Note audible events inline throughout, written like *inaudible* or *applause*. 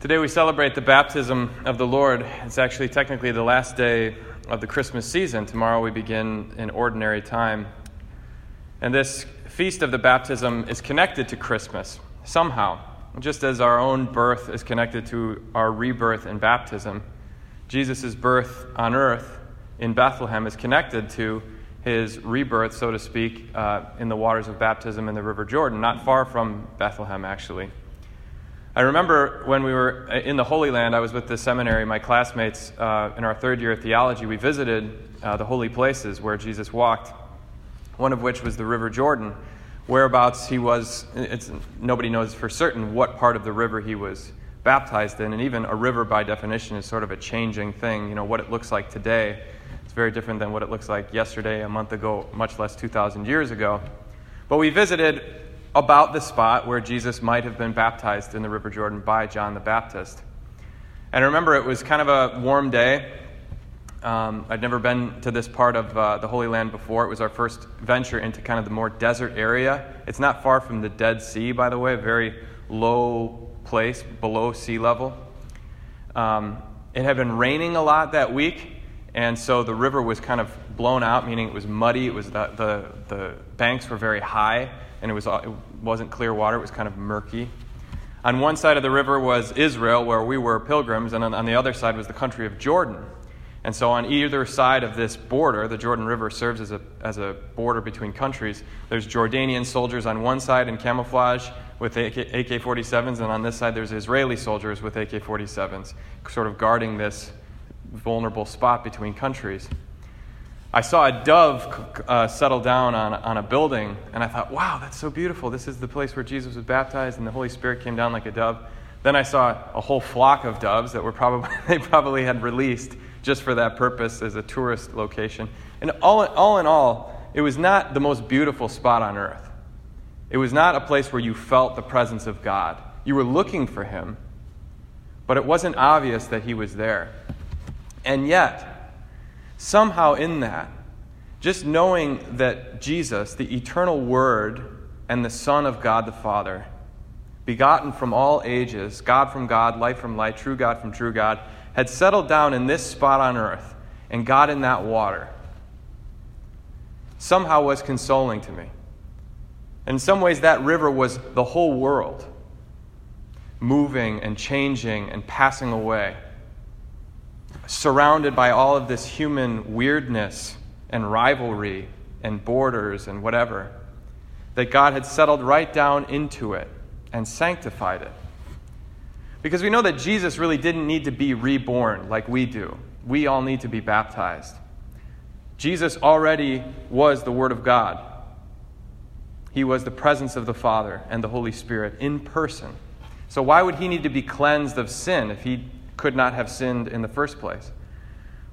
Today we celebrate the baptism of the Lord. It's actually technically the last day of the Christmas season. Tomorrow we begin in ordinary time. And this feast of the baptism is connected to Christmas somehow, just as our own birth is connected to our rebirth in baptism. Jesus' birth on earth in Bethlehem is connected to his rebirth, so to speak, uh, in the waters of baptism in the River Jordan, not far from Bethlehem, actually. I remember when we were in the Holy Land, I was with the seminary, my classmates uh, in our third year of theology. We visited uh, the holy places where Jesus walked, one of which was the River Jordan, whereabouts he was. It's, nobody knows for certain what part of the river he was baptized in, and even a river by definition is sort of a changing thing. You know, what it looks like today is very different than what it looks like yesterday, a month ago, much less 2,000 years ago. But we visited about the spot where Jesus might have been baptized in the River Jordan by John the Baptist. And I remember it was kind of a warm day. Um, I'd never been to this part of uh, the Holy Land before. It was our first venture into kind of the more desert area. It's not far from the Dead Sea, by the way, a very low place below sea level. Um, it had been raining a lot that week, and so the river was kind of blown out, meaning it was muddy. It was the, the, the banks were very high and it, was, it wasn't clear water, it was kind of murky. On one side of the river was Israel, where we were pilgrims, and on, on the other side was the country of Jordan. And so, on either side of this border, the Jordan River serves as a, as a border between countries. There's Jordanian soldiers on one side in camouflage with AK 47s, and on this side, there's Israeli soldiers with AK 47s, sort of guarding this vulnerable spot between countries. I saw a dove uh, settle down on, on a building, and I thought, wow, that's so beautiful. This is the place where Jesus was baptized, and the Holy Spirit came down like a dove. Then I saw a whole flock of doves that were probably, *laughs* they probably had released just for that purpose as a tourist location. And all, all in all, it was not the most beautiful spot on earth. It was not a place where you felt the presence of God. You were looking for Him, but it wasn't obvious that He was there. And yet, somehow in that, just knowing that Jesus, the eternal Word and the Son of God the Father, begotten from all ages, God from God, light from light, true God from true God, had settled down in this spot on earth and God in that water, somehow was consoling to me. In some ways, that river was the whole world, moving and changing and passing away surrounded by all of this human weirdness and rivalry and borders and whatever, that God had settled right down into it and sanctified it. Because we know that Jesus really didn't need to be reborn like we do. We all need to be baptized. Jesus already was the Word of God. He was the presence of the Father and the Holy Spirit in person. So, why would he need to be cleansed of sin if he could not have sinned in the first place.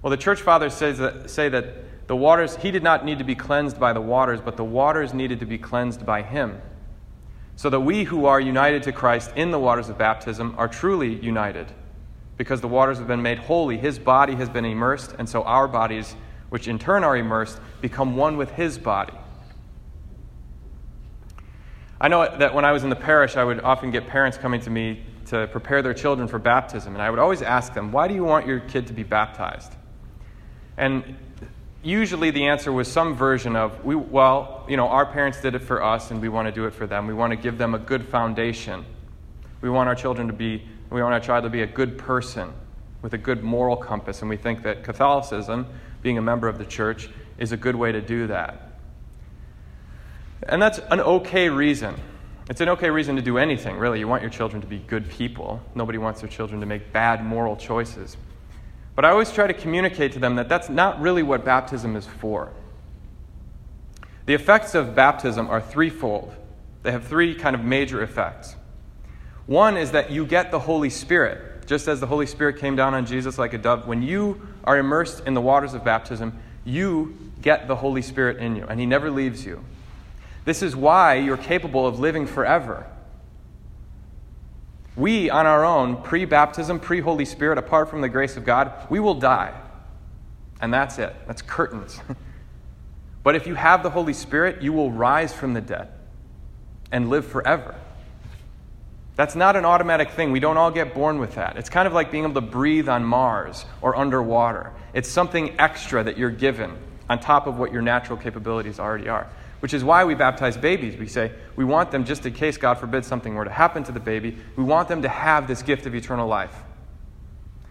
Well, the church fathers says that, say that the waters, he did not need to be cleansed by the waters, but the waters needed to be cleansed by him. So that we who are united to Christ in the waters of baptism are truly united, because the waters have been made holy. His body has been immersed, and so our bodies, which in turn are immersed, become one with his body. I know that when I was in the parish, I would often get parents coming to me to prepare their children for baptism. And I would always ask them, Why do you want your kid to be baptized? And usually the answer was some version of, we, Well, you know, our parents did it for us and we want to do it for them. We want to give them a good foundation. We want our children to be, we want our child to be a good person with a good moral compass. And we think that Catholicism, being a member of the church, is a good way to do that. And that's an okay reason. It's an okay reason to do anything, really. You want your children to be good people. Nobody wants their children to make bad moral choices. But I always try to communicate to them that that's not really what baptism is for. The effects of baptism are threefold, they have three kind of major effects. One is that you get the Holy Spirit, just as the Holy Spirit came down on Jesus like a dove. When you are immersed in the waters of baptism, you get the Holy Spirit in you, and He never leaves you. This is why you're capable of living forever. We, on our own, pre baptism, pre Holy Spirit, apart from the grace of God, we will die. And that's it. That's curtains. *laughs* but if you have the Holy Spirit, you will rise from the dead and live forever. That's not an automatic thing. We don't all get born with that. It's kind of like being able to breathe on Mars or underwater. It's something extra that you're given on top of what your natural capabilities already are. Which is why we baptize babies. We say we want them, just in case, God forbid, something were to happen to the baby, we want them to have this gift of eternal life.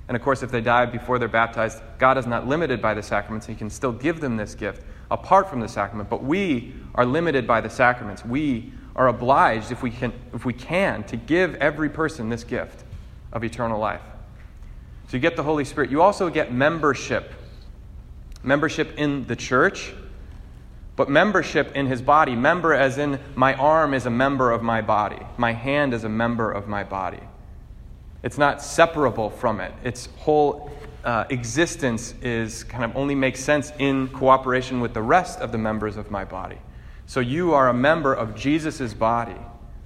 And of course, if they die before they're baptized, God is not limited by the sacraments. He can still give them this gift apart from the sacrament. But we are limited by the sacraments. We are obliged, if we can, if we can to give every person this gift of eternal life. So you get the Holy Spirit. You also get membership membership in the church, but membership in his body. Member, as in my arm is a member of my body, my hand is a member of my body. It's not separable from it. Its whole uh, existence is kind of only makes sense in cooperation with the rest of the members of my body. So you are a member of Jesus' body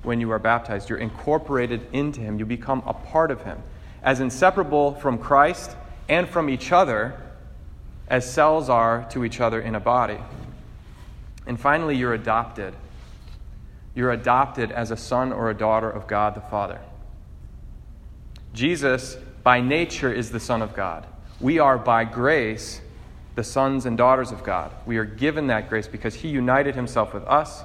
when you are baptized. You're incorporated into him, you become a part of him. As inseparable from Christ and from each other as cells are to each other in a body. And finally, you're adopted. You're adopted as a son or a daughter of God the Father. Jesus, by nature, is the Son of God. We are, by grace, the sons and daughters of God. We are given that grace because He united Himself with us.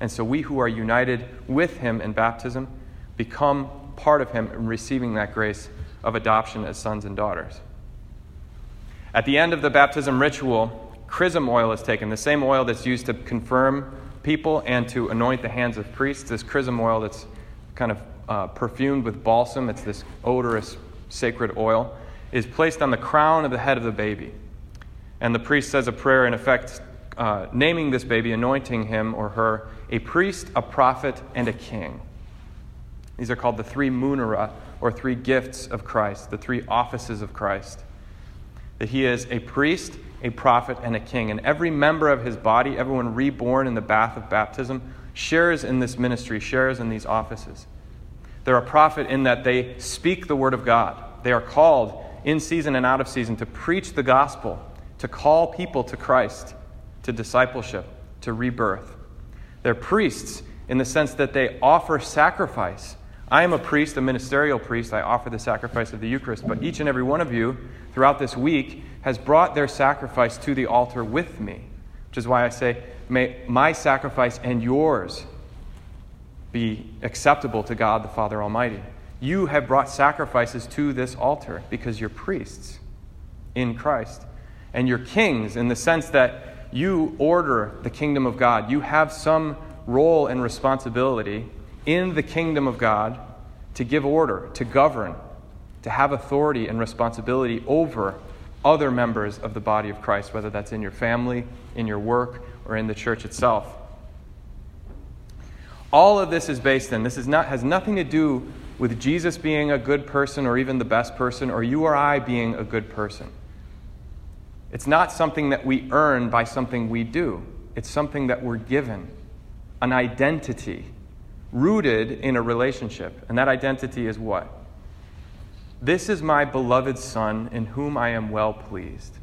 And so we who are united with Him in baptism become part of Him in receiving that grace of adoption as sons and daughters. At the end of the baptism ritual, chrism oil is taken, the same oil that's used to confirm people and to anoint the hands of priests. This chrism oil that's kind of uh, perfumed with balsam, it's this odorous sacred oil, is placed on the crown of the head of the baby. And the priest says a prayer, in effect, uh, naming this baby, anointing him or her a priest, a prophet, and a king. These are called the three munera, or three gifts of Christ, the three offices of Christ. That he is a priest, a prophet, and a king. And every member of his body, everyone reborn in the bath of baptism, shares in this ministry, shares in these offices. They're a prophet in that they speak the word of God. They are called in season and out of season to preach the gospel, to call people to Christ, to discipleship, to rebirth. They're priests in the sense that they offer sacrifice. I am a priest, a ministerial priest. I offer the sacrifice of the Eucharist. But each and every one of you throughout this week has brought their sacrifice to the altar with me, which is why I say, may my sacrifice and yours be acceptable to God the Father Almighty. You have brought sacrifices to this altar because you're priests in Christ. And you're kings in the sense that you order the kingdom of God. You have some role and responsibility in the kingdom of God to give order, to govern, to have authority and responsibility over other members of the body of Christ, whether that's in your family, in your work, or in the church itself. All of this is based in, this is not, has nothing to do with Jesus being a good person or even the best person or you or I being a good person. It's not something that we earn by something we do, it's something that we're given an identity rooted in a relationship. And that identity is what? This is my beloved Son in whom I am well pleased.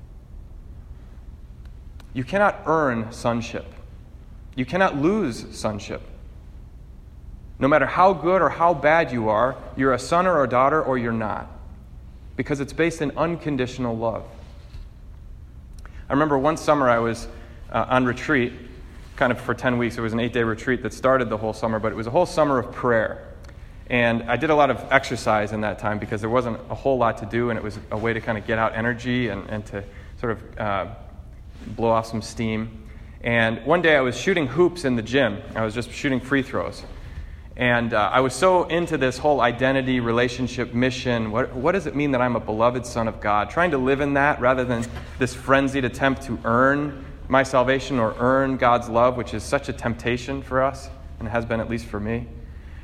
You cannot earn sonship. You cannot lose sonship. No matter how good or how bad you are, you're a son or a daughter or you're not. Because it's based in unconditional love. I remember one summer I was uh, on retreat, kind of for 10 weeks. It was an eight day retreat that started the whole summer, but it was a whole summer of prayer. And I did a lot of exercise in that time because there wasn't a whole lot to do, and it was a way to kind of get out energy and, and to sort of uh, blow off some steam. And one day I was shooting hoops in the gym. I was just shooting free throws. And uh, I was so into this whole identity, relationship, mission. What, what does it mean that I'm a beloved son of God? Trying to live in that rather than this frenzied attempt to earn my salvation or earn God's love, which is such a temptation for us, and has been at least for me.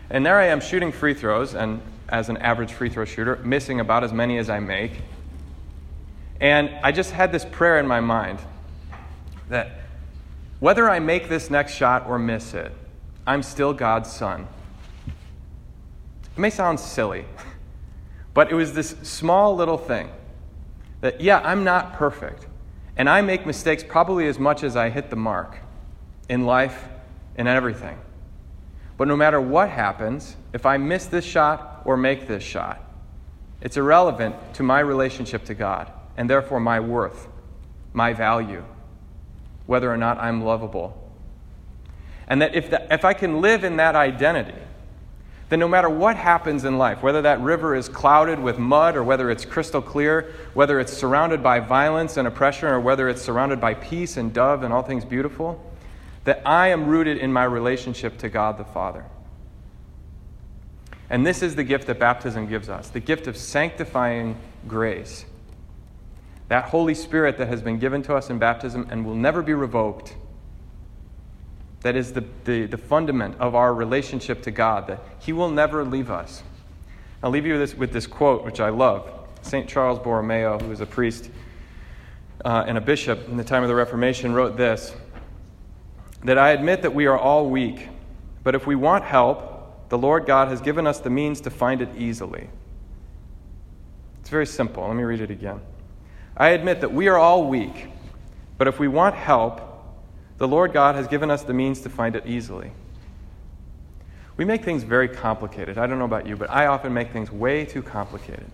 And there I am shooting free throws, and as an average free throw shooter, missing about as many as I make. And I just had this prayer in my mind that whether I make this next shot or miss it, I'm still God's son. It may sound silly, *laughs* but it was this small little thing that, yeah, I'm not perfect. And I make mistakes probably as much as I hit the mark in life and everything. But no matter what happens, if I miss this shot or make this shot, it's irrelevant to my relationship to God and therefore my worth, my value, whether or not I'm lovable. And that if, the, if I can live in that identity, then no matter what happens in life, whether that river is clouded with mud or whether it's crystal clear, whether it's surrounded by violence and oppression or whether it's surrounded by peace and dove and all things beautiful, that I am rooted in my relationship to God the Father. And this is the gift that baptism gives us the gift of sanctifying grace. That Holy Spirit that has been given to us in baptism and will never be revoked. That is the, the, the fundament of our relationship to God, that He will never leave us. I'll leave you with this, with this quote, which I love. St. Charles Borromeo, who was a priest uh, and a bishop in the time of the Reformation, wrote this that I admit that we are all weak, but if we want help, the Lord God has given us the means to find it easily. It's very simple. Let me read it again. I admit that we are all weak, but if we want help, the Lord God has given us the means to find it easily. We make things very complicated. I don't know about you, but I often make things way too complicated.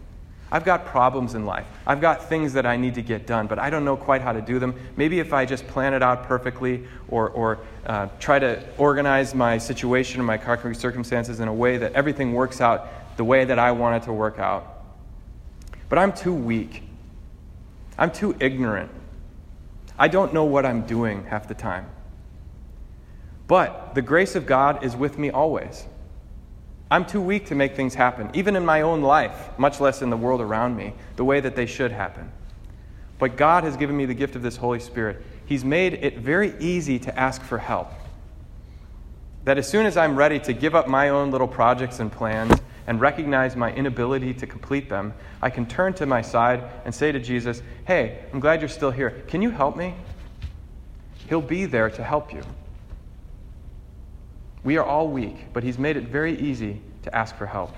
I've got problems in life. I've got things that I need to get done, but I don't know quite how to do them. Maybe if I just plan it out perfectly or, or uh, try to organize my situation and my concrete circumstances in a way that everything works out the way that I want it to work out. But I'm too weak. I'm too ignorant. I don't know what I'm doing half the time. But the grace of God is with me always. I'm too weak to make things happen, even in my own life, much less in the world around me, the way that they should happen. But God has given me the gift of this Holy Spirit. He's made it very easy to ask for help. That as soon as I'm ready to give up my own little projects and plans and recognize my inability to complete them, I can turn to my side and say to Jesus, Hey, I'm glad you're still here. Can you help me? He'll be there to help you. We are all weak, but He's made it very easy to ask for help.